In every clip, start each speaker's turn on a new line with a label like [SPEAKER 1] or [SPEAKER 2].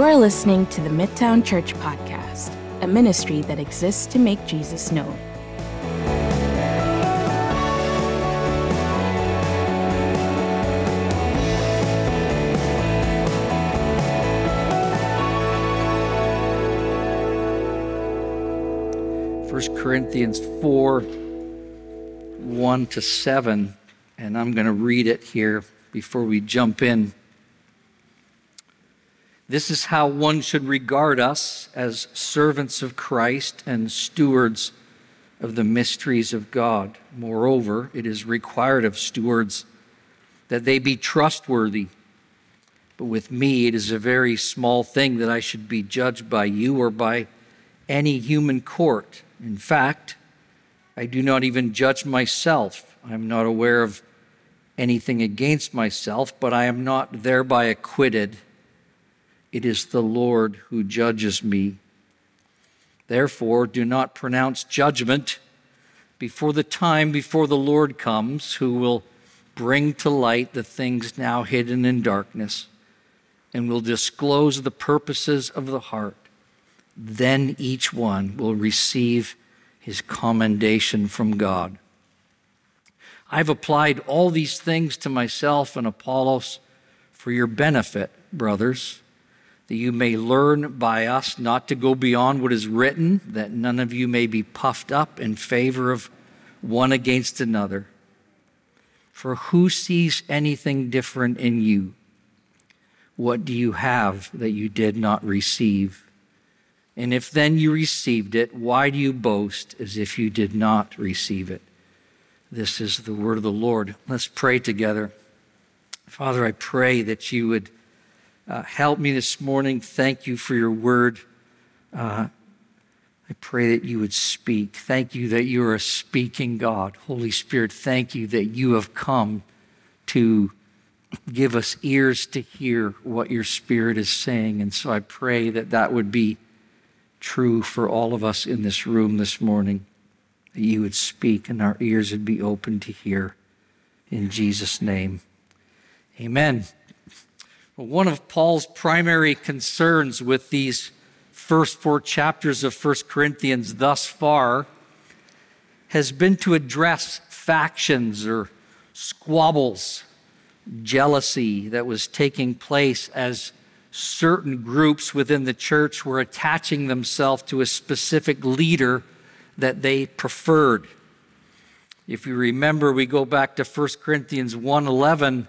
[SPEAKER 1] You are listening to the Midtown Church Podcast, a ministry that exists to make Jesus known.
[SPEAKER 2] First Corinthians 4 1 to 7, and I'm going to read it here before we jump in. This is how one should regard us as servants of Christ and stewards of the mysteries of God. Moreover, it is required of stewards that they be trustworthy. But with me, it is a very small thing that I should be judged by you or by any human court. In fact, I do not even judge myself. I am not aware of anything against myself, but I am not thereby acquitted. It is the Lord who judges me. Therefore, do not pronounce judgment before the time before the Lord comes, who will bring to light the things now hidden in darkness and will disclose the purposes of the heart. Then each one will receive his commendation from God. I've applied all these things to myself and Apollos for your benefit, brothers that you may learn by us not to go beyond what is written, that none of you may be puffed up in favor of one against another. For who sees anything different in you? What do you have that you did not receive? And if then you received it, why do you boast as if you did not receive it? This is the word of the Lord. Let's pray together. Father, I pray that you would uh, help me this morning. Thank you for your word. Uh, I pray that you would speak. Thank you that you are a speaking God. Holy Spirit, thank you that you have come to give us ears to hear what your Spirit is saying. And so I pray that that would be true for all of us in this room this morning, that you would speak and our ears would be open to hear. In Jesus' name, amen. One of Paul's primary concerns with these first four chapters of 1 Corinthians thus far has been to address factions or squabbles, jealousy that was taking place as certain groups within the church were attaching themselves to a specific leader that they preferred. If you remember, we go back to 1 Corinthians 1:11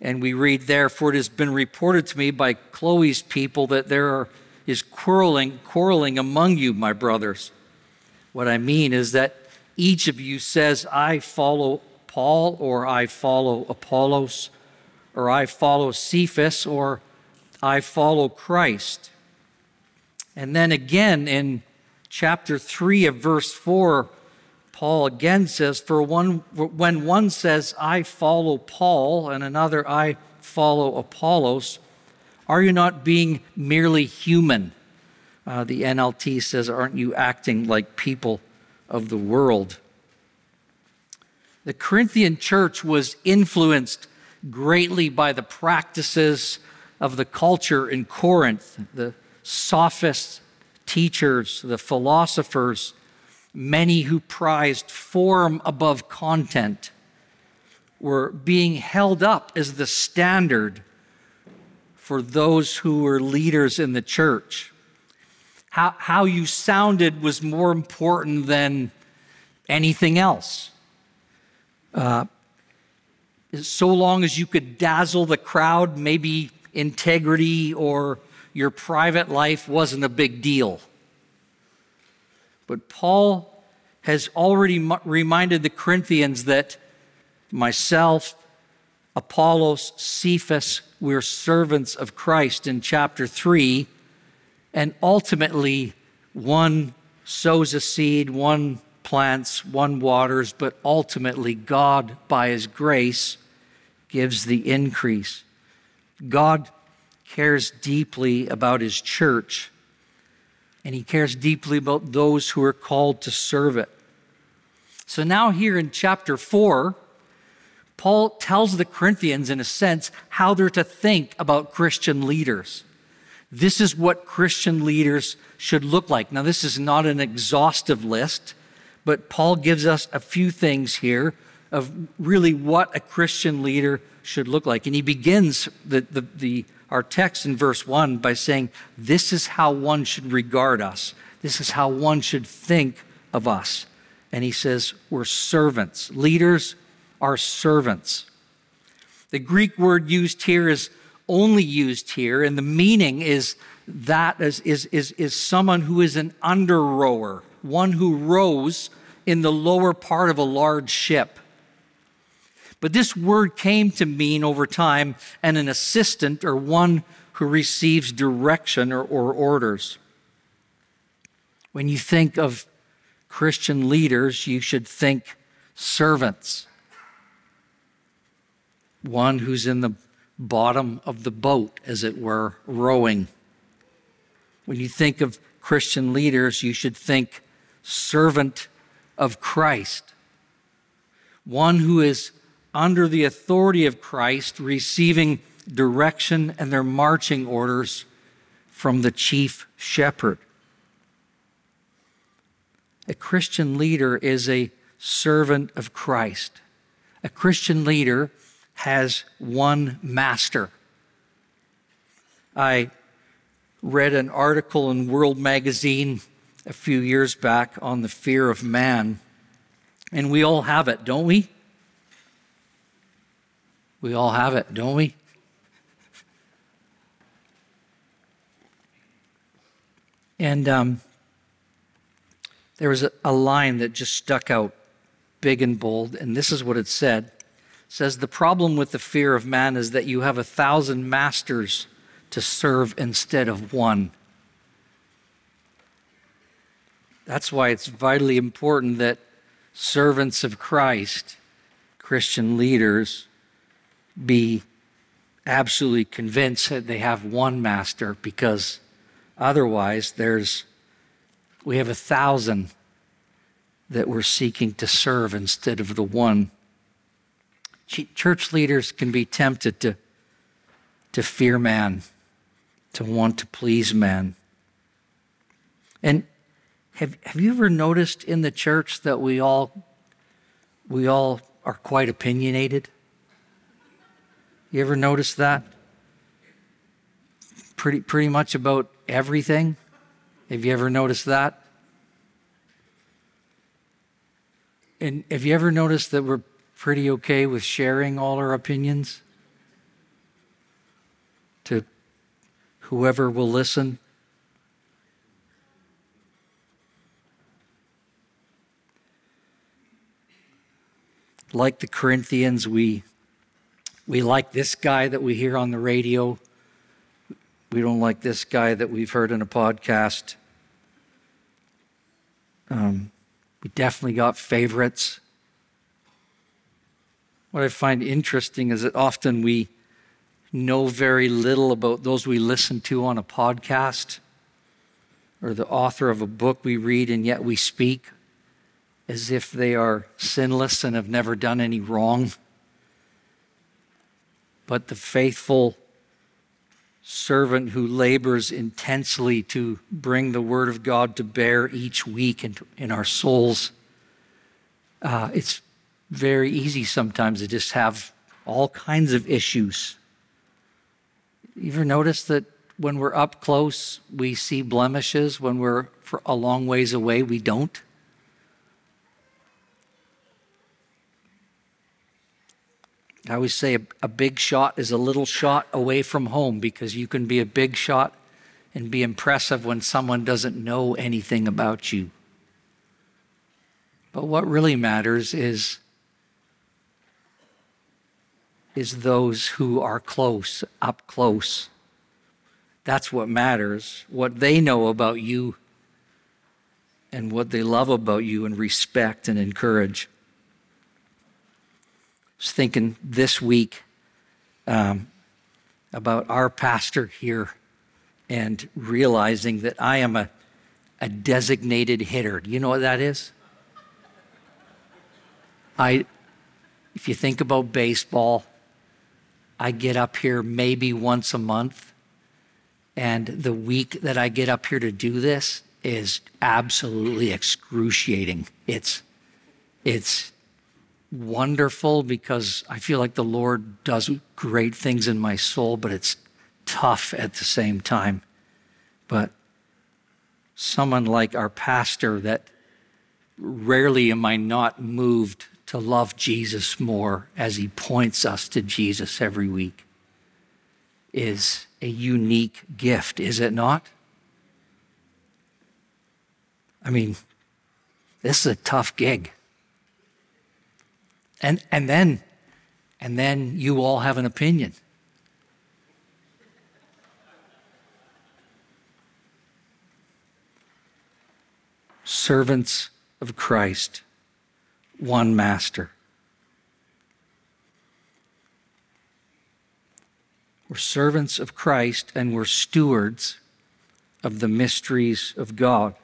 [SPEAKER 2] and we read there, For it has been reported to me by Chloe's people that there are, is quarreling, quarreling among you, my brothers. What I mean is that each of you says, I follow Paul, or I follow Apollos, or I follow Cephas, or I follow Christ. And then again in chapter 3 of verse 4, Paul again says, For one, when one says, I follow Paul, and another, I follow Apollos, are you not being merely human? Uh, the NLT says, Aren't you acting like people of the world? The Corinthian church was influenced greatly by the practices of the culture in Corinth, the sophists, teachers, the philosophers, many who prized form above content were being held up as the standard for those who were leaders in the church. How, how you sounded was more important than anything else. Uh, so long as you could dazzle the crowd, maybe integrity or your private life wasn't a big deal. But Paul has already reminded the Corinthians that myself, Apollos, Cephas, we're servants of Christ in chapter 3. And ultimately, one sows a seed, one plants, one waters, but ultimately, God, by His grace, gives the increase. God cares deeply about His church and he cares deeply about those who are called to serve it. So now, here in chapter 4, Paul tells the Corinthians, in a sense, how they're to think about Christian leaders. This is what Christian leaders should look like. Now, this is not an exhaustive list, but Paul gives us a few things here of really what a Christian leader should look like. And he begins the, the, the, our text in verse 1 by saying, This is how one should regard us. This is how one should think of us. And he says, We're servants. Leaders are servants. The Greek word used here is only used here, and the meaning is that is, is, is, is someone who is an under rower, one who rows in the lower part of a large ship. But this word came to mean over time an assistant or one who receives direction or, or orders. When you think of Christian leaders, you should think servants. One who's in the bottom of the boat, as it were, rowing. When you think of Christian leaders, you should think servant of Christ. One who is under the authority of Christ, receiving direction and their marching orders from the chief shepherd. A Christian leader is a servant of Christ. A Christian leader has one master. I read an article in World Magazine a few years back on the fear of man, and we all have it, don't we? We all have it, don't we? And um, there was a, a line that just stuck out big and bold, and this is what it said says the problem with the fear of man is that you have a thousand masters to serve instead of one. That's why it's vitally important that servants of Christ, Christian leaders, be absolutely convinced that they have one master because otherwise there's we have a thousand that we're seeking to serve instead of the one Church leaders can be tempted to, to fear man, to want to please man. And have, have you ever noticed in the church that we all we all are quite opinionated? You ever notice that? Pretty pretty much about everything? Have you ever noticed that? And have you ever noticed that we're pretty okay with sharing all our opinions to whoever will listen. Like the Corinthians, we, we like this guy that we hear on the radio. We don't like this guy that we've heard in a podcast. Um, we definitely got favorites. What I find interesting is that often we know very little about those we listen to on a podcast or the author of a book we read, and yet we speak as if they are sinless and have never done any wrong. But the faithful servant who labors intensely to bring the Word of God to bear each week in, in our souls, uh, it's very easy sometimes to just have all kinds of issues. You ever notice that when we're up close, we see blemishes? When we're a long ways away, we don't? I always say a, a, big shot is a little shot away from home because you can be a big shot and be impressive when someone doesn't know anything about you. But what really matters is is those who are close, up close. That's what matters. What they know about you and what they love about you and respect and encourage. Was thinking this week um, about our pastor here and realizing that I am a, a designated hitter. Do you know what that is? I, if you think about baseball, I get up here maybe once a month And the week that I get up here to do this is absolutely excruciating. It's, it's wonderful because I feel like the Lord does great things in my soul, but it's tough at the same time. But someone like our pastor, that rarely am I not moved to love Jesus more as he points us to Jesus every week, is a unique gift, is it not? I mean, this is a tough gig. And, and then, and then you all have an opinion. Servants of Christ, one master. We're servants of Christ and we're stewards of the mysteries of God.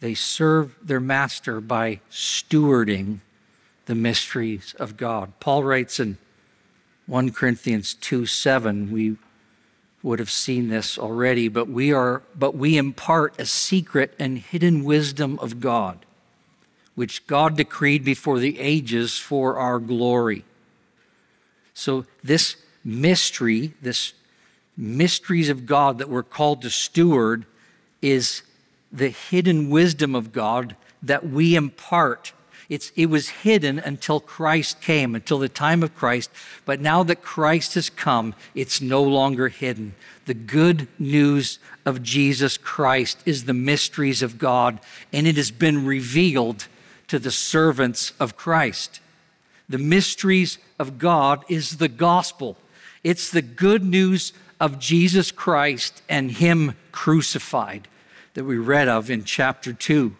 [SPEAKER 2] They serve their master by stewarding the mysteries of God. Paul writes in 1 Corinthians 2 7, we would have seen this already, but we are but we impart a secret and hidden wisdom of God, which God decreed before the ages for our glory. So this mystery, this mysteries of God that we're called to steward is the hidden wisdom of God that we impart it's, it was hidden until Christ came, until the time of Christ. But now that Christ has come, it's no longer hidden. The good news of Jesus Christ is the mysteries of God, and it has been revealed to the servants of Christ. The mysteries of God is the gospel. It's the good news of Jesus Christ and Him crucified that we read of in chapter 2.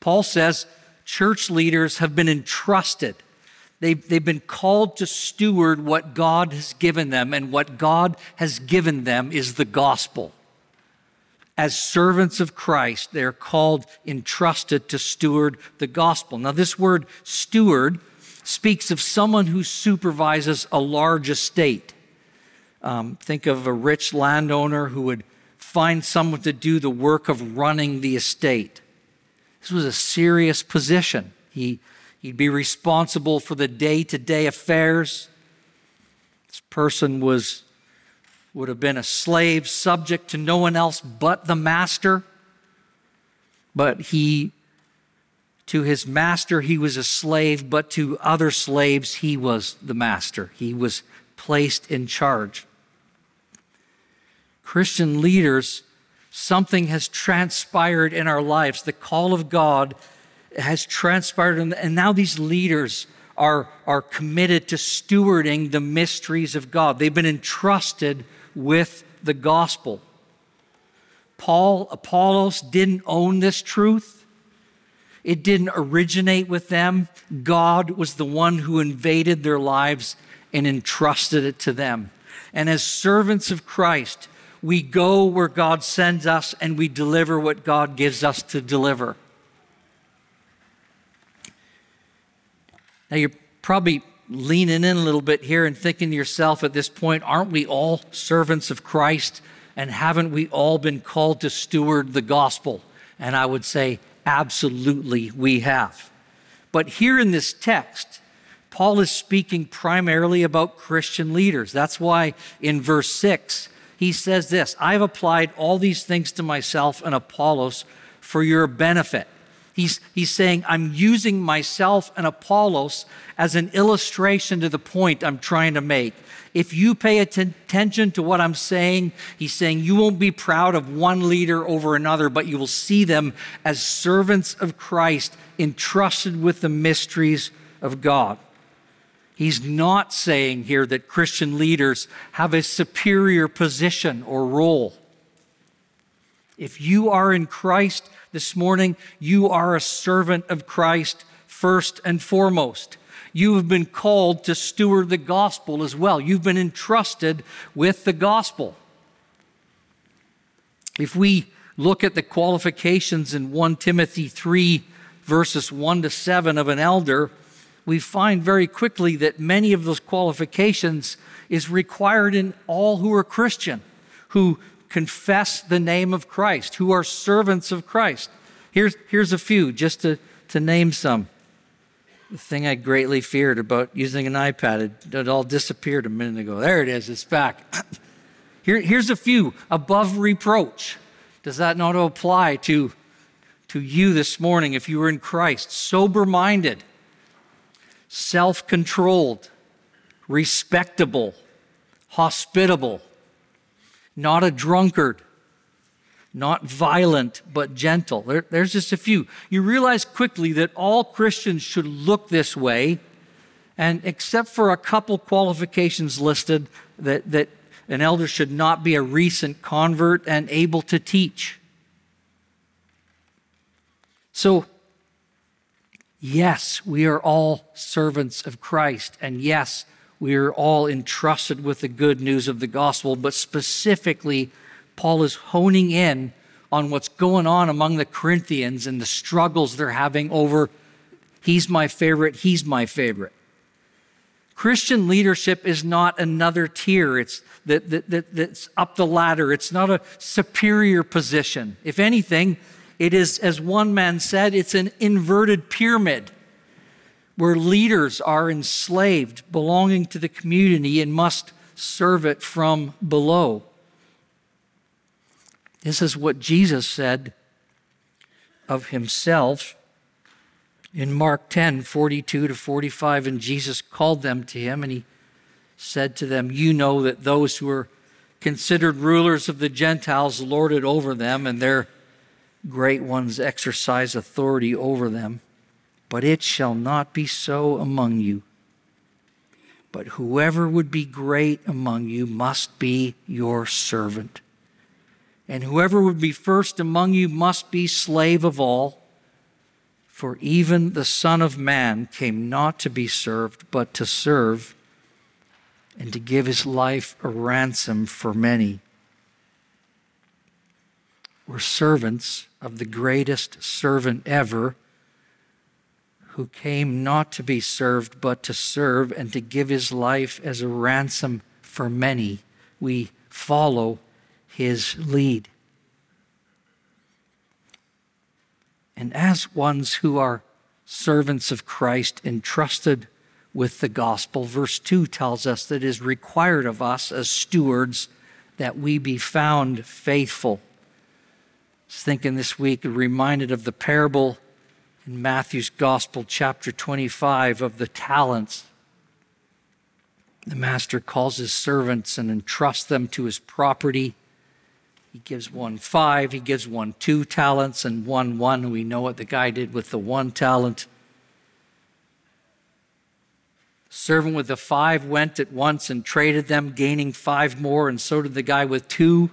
[SPEAKER 2] Paul says, church leaders have been entrusted. They've, they've been called to steward what God has given them, and what God has given them is the gospel. As servants of Christ, they're called, entrusted to steward the gospel. Now, this word steward speaks of someone who supervises a large estate. Um, think of a rich landowner who would find someone to do the work of running the estate. This was a serious position. He, he'd be responsible for the day to day affairs. This person was, would have been a slave subject to no one else but the master. But he, to his master, he was a slave, but to other slaves, he was the master. He was placed in charge. Christian leaders something has transpired in our lives. The call of God has transpired, and now these leaders are, are committed to stewarding the mysteries of God. They've been entrusted with the gospel. Paul, Apollos didn't own this truth. It didn't originate with them. God was the one who invaded their lives and entrusted it to them. And as servants of Christ, we go where God sends us and we deliver what God gives us to deliver. Now, you're probably leaning in a little bit here and thinking to yourself at this point, aren't we all servants of Christ? And haven't we all been called to steward the gospel? And I would say, absolutely, we have. But here in this text, Paul is speaking primarily about Christian leaders. That's why in verse 6, he says this I've applied all these things to myself and Apollos for your benefit. He's, he's saying, I'm using myself and Apollos as an illustration to the point I'm trying to make. If you pay attention to what I'm saying, he's saying you won't be proud of one leader over another, but you will see them as servants of Christ entrusted with the mysteries of God. He's not saying here that Christian leaders have a superior position or role. If you are in Christ this morning, you are a servant of Christ first and foremost. You have been called to steward the gospel as well. You've been entrusted with the gospel. If we look at the qualifications in 1 Timothy 3, verses 1 to 7 of an elder, we find very quickly that many of those qualifications is required in all who are Christian. who confess the name of Christ, who are servants of Christ. Here's, here's a few, just to, to name some. The thing I greatly feared about using an iPad, it, it all disappeared a minute ago. There it is, it's back. Here, here's a few above reproach. Does that not apply to, to you this morning if you were in Christ? Sober minded, self controlled, respectable, hospitable, not a drunkard, not violent, but gentle. There, there's just a few. You realize quickly that all Christians should look this way, and except for a couple qualifications listed, that, that an elder should not be a recent convert and able to teach. So, yes, we are all servants of Christ, and yes, we are all entrusted with the good news of the gospel, but specifically, Paul is honing in on what's going on among the Corinthians and the struggles they're having over he's my favorite, he's my favorite. Christian leadership is not another tier. It's that, that, that, that's up the ladder. It's not a superior position. If anything, it is, as one man said, it's an inverted pyramid where leaders are enslaved, belonging to the community, and must serve it from below. This is what Jesus said of himself in Mark 10 42 to 45. And Jesus called them to him and he said to them, You know that those who are considered rulers of the Gentiles lord it over them, and their great ones exercise authority over them but it shall not be so among you. But whoever would be great among you must be your servant. And whoever would be first among you must be slave of all. For even the Son of Man came not to be served, but to serve, and to give his life a ransom for many. We're servants of the greatest servant ever who came not to be served, but to serve and to give his life as a ransom for many. We follow his lead. And as ones who are servants of Christ entrusted with the gospel, verse 2 tells us that it is required of us as stewards that we be found faithful. Was thinking this week, reminded of the parable in Matthew's Gospel, chapter 25, of the talents. The master calls his servants and entrusts them to his property. He gives one five, he gives one two talents, and one one. We know what the guy did with the one talent. The servant with the five went at once and traded them, gaining five more, and so did the guy with two.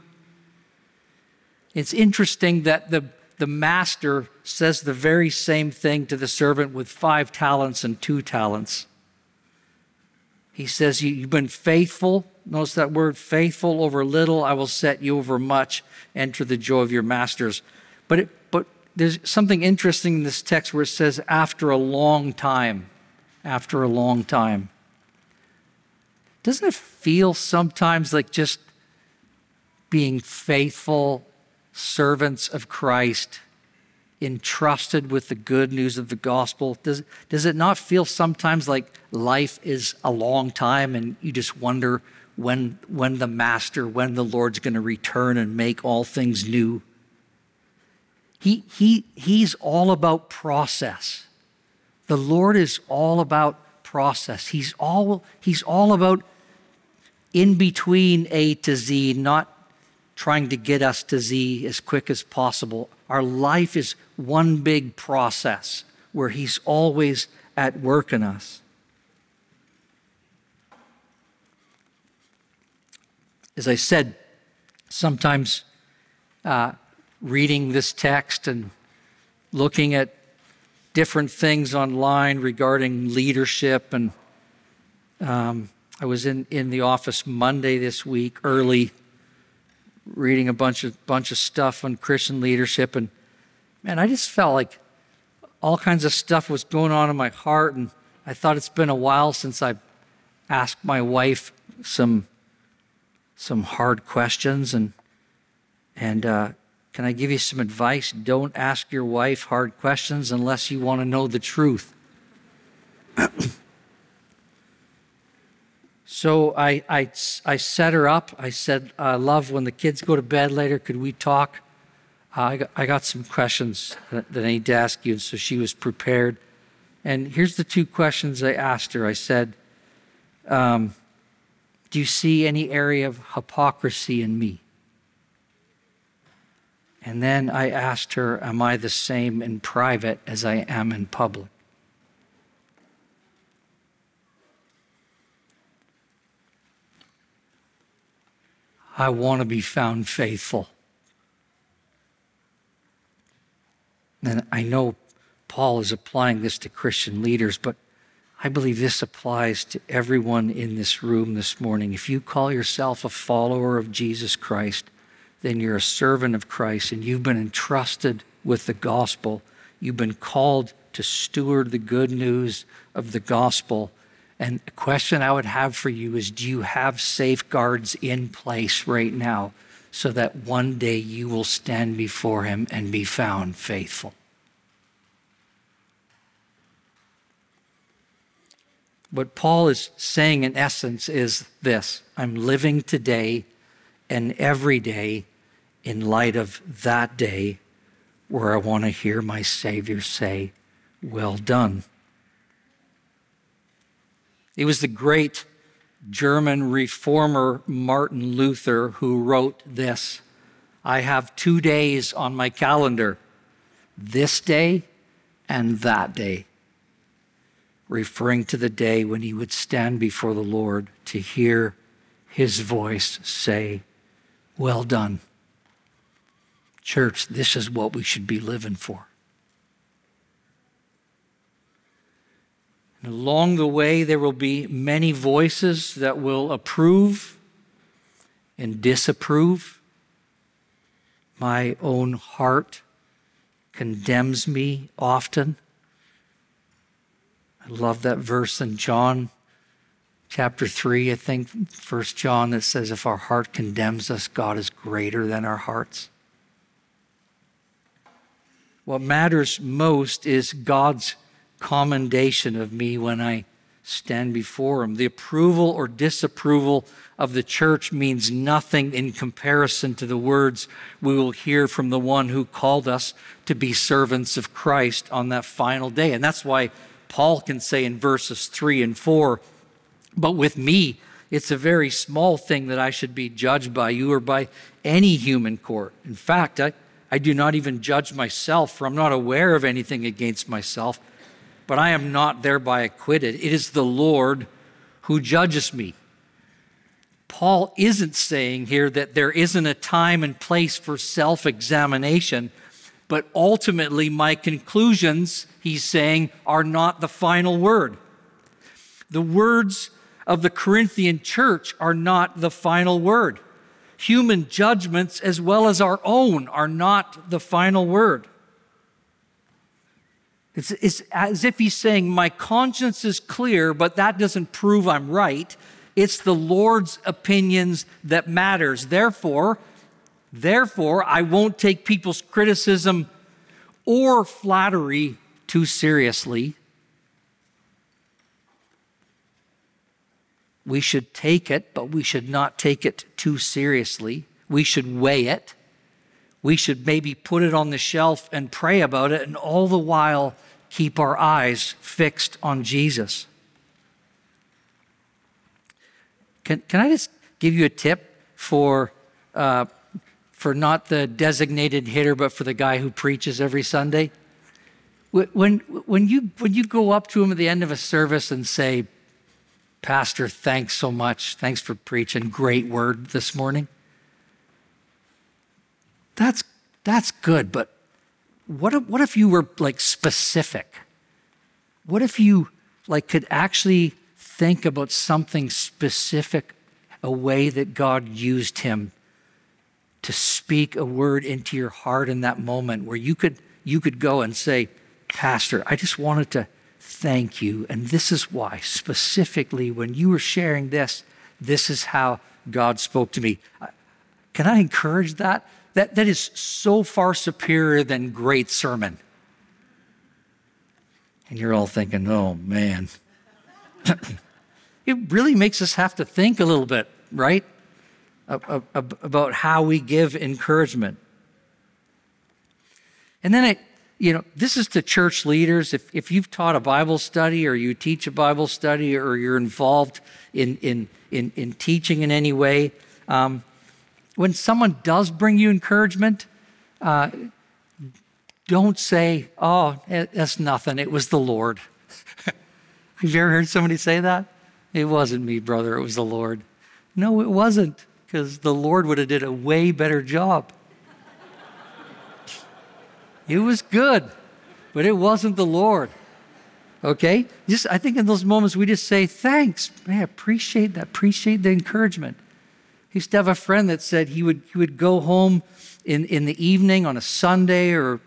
[SPEAKER 2] It's interesting that the the master says the very same thing to the servant with five talents and two talents. He says, You've been faithful. Notice that word faithful over little, I will set you over much. Enter the joy of your masters. But, it, but there's something interesting in this text where it says, After a long time. After a long time. Doesn't it feel sometimes like just being faithful servants of Christ, entrusted with the good news of the gospel, does, does it not feel sometimes like life is a long time and you just wonder when, when the Master, when the Lord's going to return and make all things new? He, he, he's all about process. The Lord is all about process. He's all, he's all about in between A to Z, not trying to get us to Z as quick as possible. Our life is one big process where He's always at work in us. As I said, sometimes uh, reading this text and looking at different things online regarding leadership and um, I was in, in the office Monday this week early reading a bunch of bunch of stuff on Christian leadership, and man, I just felt like all kinds of stuff was going on in my heart, and I thought it's been a while since I've asked my wife some some hard questions. And, and uh, can I give you some advice? Don't ask your wife hard questions unless you want to know the truth. so I, I, I set her up. I said, uh, Love, when the kids go to bed later, could we talk? Uh, I, got, I got some questions that, that I need to ask you. And so she was prepared. And here's the two questions I asked her. I said, um, Do you see any area of hypocrisy in me? And then I asked her, Am I the same in private as I am in public? I want to be found faithful. And I know Paul is applying this to Christian leaders, but I believe this applies to everyone in this room this morning. If you call yourself a follower of Jesus Christ, then you're a servant of Christ and you've been entrusted with the gospel. You've been called to steward the good news of the gospel. And a question I would have for you is do you have safeguards in place right now so that one day you will stand before him and be found faithful? What Paul is saying in essence is this I'm living today and every day in light of that day where I want to hear my Savior say, Well done. It was the great German reformer Martin Luther who wrote this I have two days on my calendar, this day and that day referring to the day when he would stand before the Lord to hear his voice say, Well done. Church, this is what we should be living for. Along the way, there will be many voices that will approve and disapprove. My own heart condemns me often. I love that verse in John chapter 3, I think, First John, that says, If our heart condemns us, God is greater than our hearts. What matters most is God's commendation of me when I stand before Him. The approval or disapproval of the church means nothing in comparison to the words we will hear from the one who called us to be servants of Christ on that final day. And that's why Paul can say in verses 3 and 4, but with me, it's a very small thing that I should be judged by you or by any human court. In fact, I, I do not even judge myself, for I'm not aware of anything against myself, but I am not thereby acquitted. It is the Lord who judges me. Paul isn't saying here that there isn't a time and place for self examination but ultimately, my conclusions, he's saying, are not the final word. The words of the Corinthian church are not the final word. Human judgments, as well as our own, are not the final word. It's, it's, as if he's saying, My conscience is clear, but that doesn't prove I'm right. It's the Lord's opinions that matters. Therefore, Therefore, I won't take people's criticism or flattery too seriously. We should take it, but we should not take it too seriously. We should weigh it. We should maybe put it on the shelf and pray about it, and all the while keep our eyes fixed on Jesus. Can, can I just give you a tip for uh, for not the designated hitter, but for the guy who preaches every Sunday. When, when, you, when you go up to him at the end of a service and say, Pastor, thanks so much. Thanks for preaching. Great word this morning. That's, that's good, but what if, what if you were like specific? What if you like could actually think about something specific, a way that God used him to speak a word into your heart in that moment where you could you could go and say, Pastor, I just wanted to thank you. And this is why, specifically, when you were sharing this, this is how God spoke to me. Can I encourage that? That, that is so far superior than great sermon. And you're all thinking, oh man. it really makes us have to think a little bit, right? About how we give encouragement. And then it, you know, this is to church leaders. If, if you've taught a Bible study or you teach a Bible study or you're involved in, in, in, in teaching in any way, um, when someone does bring you encouragement, uh, don't say, oh, that's nothing. It was the Lord. Have you ever heard somebody say that? It wasn't me, brother. It was the Lord. No, it wasn't, because the Lord would have did a way better job. It was good, but it wasn't the Lord. Okay? Just I think in those moments we just say, thanks. Man, appreciate that. Appreciate the encouragement. Used to have a friend that said he would he would go home in, in the evening on a Sunday or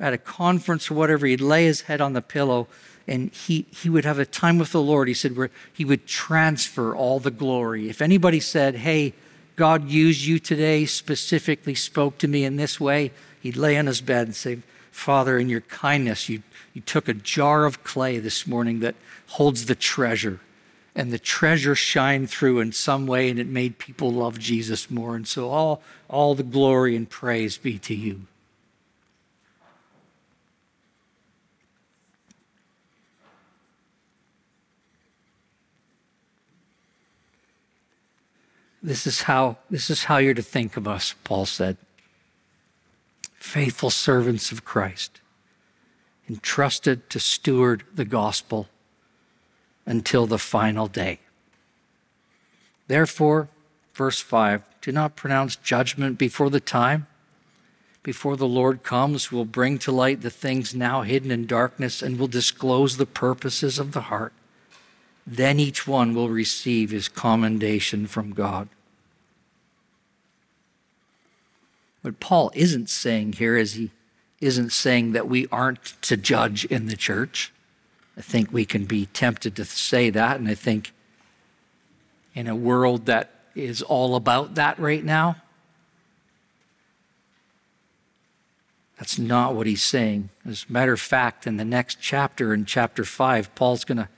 [SPEAKER 2] at a conference or whatever, he'd lay his head on the pillow and he, he would have a time with the Lord. He said where he would transfer all the glory. If anybody said, Hey, God used you today, specifically spoke to me in this way, he'd lay on his bed and say, Father, in your kindness, you, you took a jar of clay this morning that holds the treasure. And the treasure shined through in some way, and it made people love Jesus more. And so all, all the glory and praise be to you. This is how, this is how you're to think of us, Paul said. Faithful servants of Christ, entrusted to steward the gospel until the final day. Therefore, verse 5 do not pronounce judgment before the time, before the Lord comes, will bring to light the things now hidden in darkness and will disclose the purposes of the heart then each one will receive his commendation from God. What Paul isn't saying here is he isn't saying that we aren't to judge in the church. I think we can be tempted to say that, and I think in a world that is all about that right now, that's not what he's saying. As a matter of fact, in the next chapter, in chapter 5, Paul's going to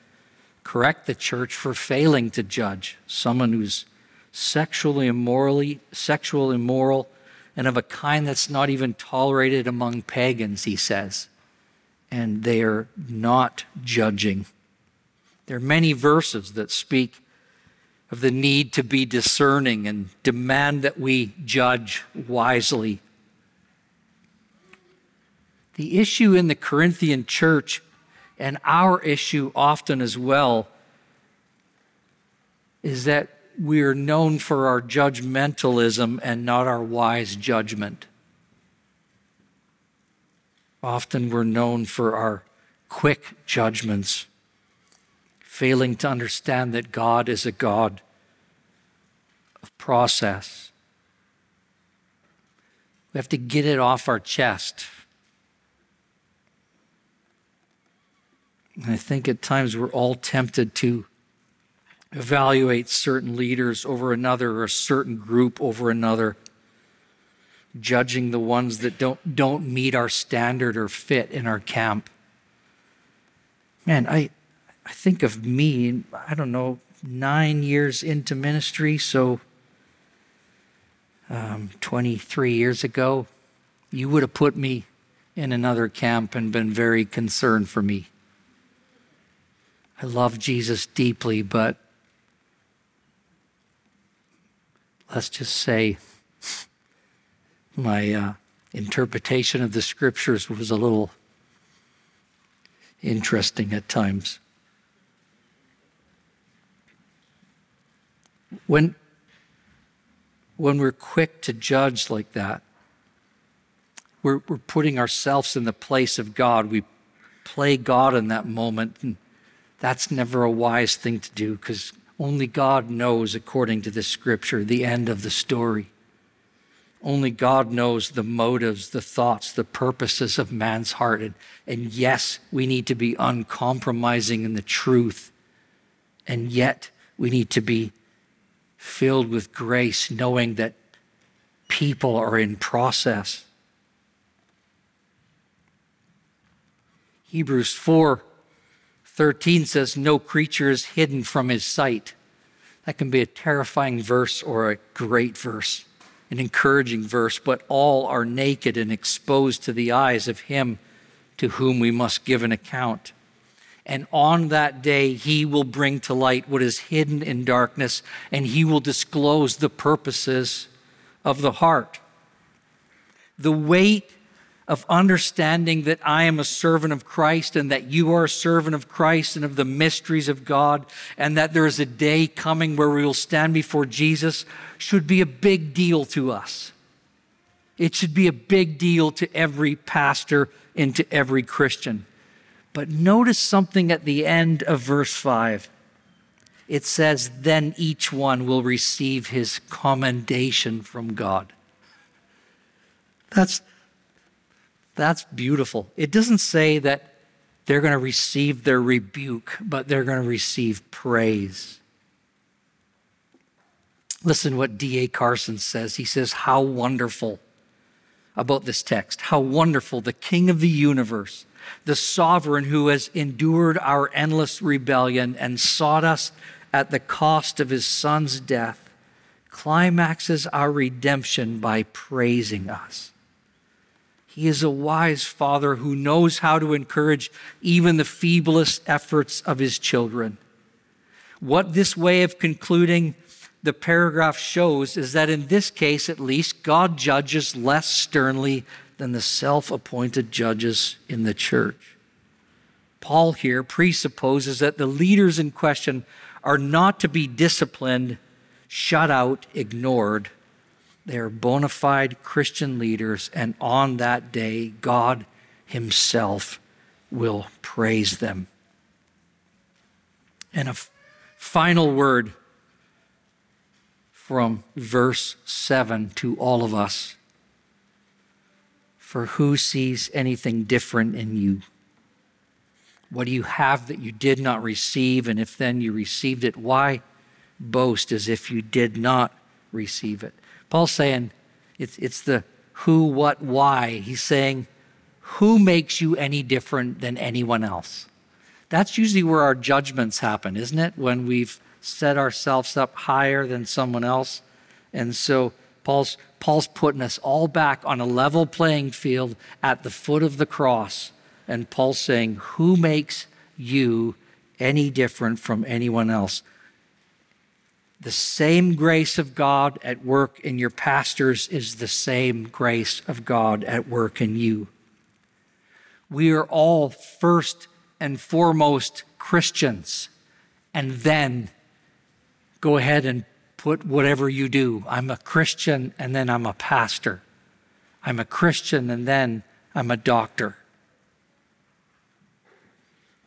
[SPEAKER 2] correct the church for failing to judge someone who's sexually immorally sexual immoral and of a kind that's not even tolerated among pagans he says and they are not judging there are many verses that speak of the need to be discerning and demand that we judge wisely the issue in the Corinthian church and our issue often as well is that we are known for our judgmentalism and not our wise judgment. Often we're known for our quick judgments, failing to understand that God is a God of process. We have to get it off our chest. And I think at times we're all tempted to evaluate certain leaders over another or a certain group over another, judging the ones that don't, don't meet our standard or fit in our camp. Man, I, I think of me, I don't know, nine years into ministry, so um, 23 years ago, you would have put me in another camp and been very concerned for me. I love Jesus deeply, but let's just say my uh, interpretation of the scriptures was a little interesting at times. When, when we're quick to judge like that, we're, we're putting ourselves in the place of God. We play God in that moment. And that's never a wise thing to do because only God knows, according to the scripture, the end of the story. Only God knows the motives, the thoughts, the purposes of man's heart. And, and yes, we need to be uncompromising in the truth. And yet, we need to be filled with grace, knowing that people are in process. Hebrews 4 13 says, No creature is hidden from his sight. That can be a terrifying verse or a great verse, an encouraging verse, but all are naked and exposed to the eyes of him to whom we must give an account. And on that day, he will bring to light what is hidden in darkness, and he will disclose the purposes of the heart. The weight of understanding that I am a servant of Christ and that you are a servant of Christ and of the mysteries of God, and that there is a day coming where we will stand before Jesus should be a big deal to us. It should be a big deal to every pastor and to every Christian. But notice something at the end of verse 5. It says, Then each one will receive his commendation from God. That's, that's beautiful. It doesn't say that they're going to receive their rebuke, but they're going to receive praise. Listen what D.A. Carson says. He says, How wonderful about this text. How wonderful the King of the universe, the sovereign who has endured our endless rebellion and sought us at the cost of his son's death, climaxes our redemption by praising us. He is a wise father who knows how to encourage even the feeblest efforts of his children. What this way of concluding the paragraph shows is that in this case, at least, God judges less sternly than the self appointed judges in the church. Paul here presupposes that the leaders in question are not to be disciplined, shut out, ignored. They are bona fide Christian leaders, and on that day, God Himself will praise them. And a f- final word from verse 7 to all of us. For who sees anything different in you? What do you have that you did not receive? And if then you received it, why boast as if you did not receive it? Paul's saying it's, it's the who, what, why. He's saying, who makes you any different than anyone else? That's usually where our judgments happen, isn't it? When we've set ourselves up higher than someone else. And so Paul's, Paul's putting us all back on a level playing field at the foot of the cross. And Paul's saying, Who makes you any different from anyone else? The same grace of God at work in your pastors is the same grace of God at work in you. We are all first and foremost Christians, and then go ahead and put whatever you do. I'm a Christian and then I'm a pastor. I'm a Christian and then I'm a doctor.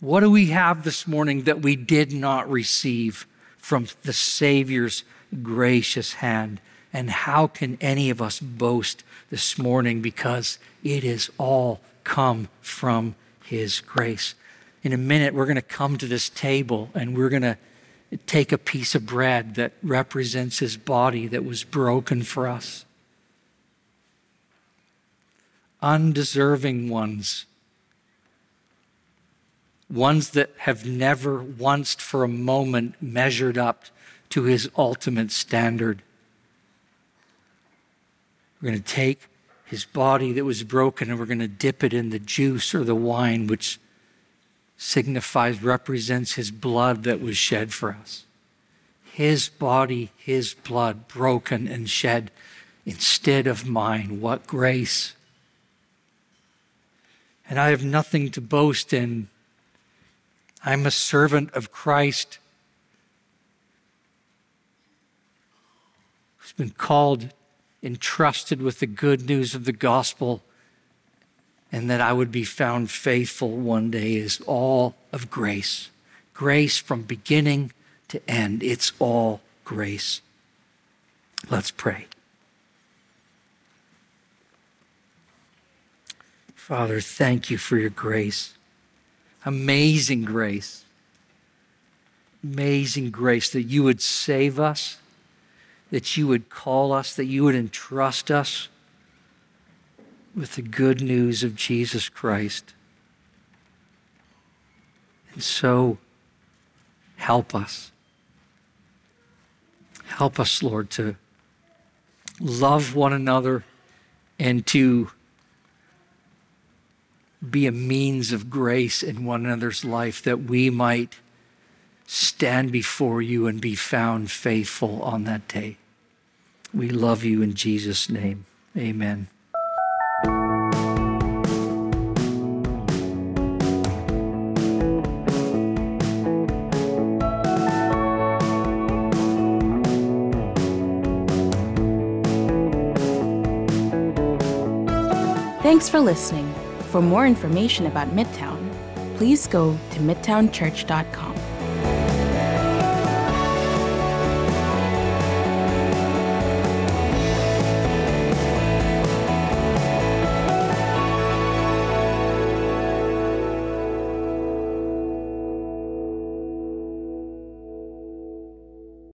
[SPEAKER 2] What do we have this morning that we did not receive from the Savior's gracious hand? And how can any of us boast this morning because it is all come from His grace? In a minute, we're going to come to this table and we're going to take a piece of bread that represents his body that was broken for us. Undeserving ones, ones that have never once for a moment measured up to his ultimate standard. We're going to take his body that was broken and we're going to dip it in the juice or the wine, which signifies, represents his blood that was shed for us. His body, his blood broken and shed instead of mine. What grace! And I have nothing to boast in. I'm a servant of Christ who's been called, entrusted with the good news of the gospel and that I would be found faithful one day is all of grace. Grace from beginning to end. It's all grace. Let's pray. Father, thank you for your grace. Amazing grace. Amazing grace that you would save us that you would call us, that you would entrust us with the good news of Jesus Christ. And so, help us. Help us, Lord, to love one another and to be a means of grace in one another's life that we might stand before you and be found faithful on that day. We love you in Jesus' name. Amen.
[SPEAKER 1] Thanks for listening. For more information about Midtown, please go to midtownchurch.com.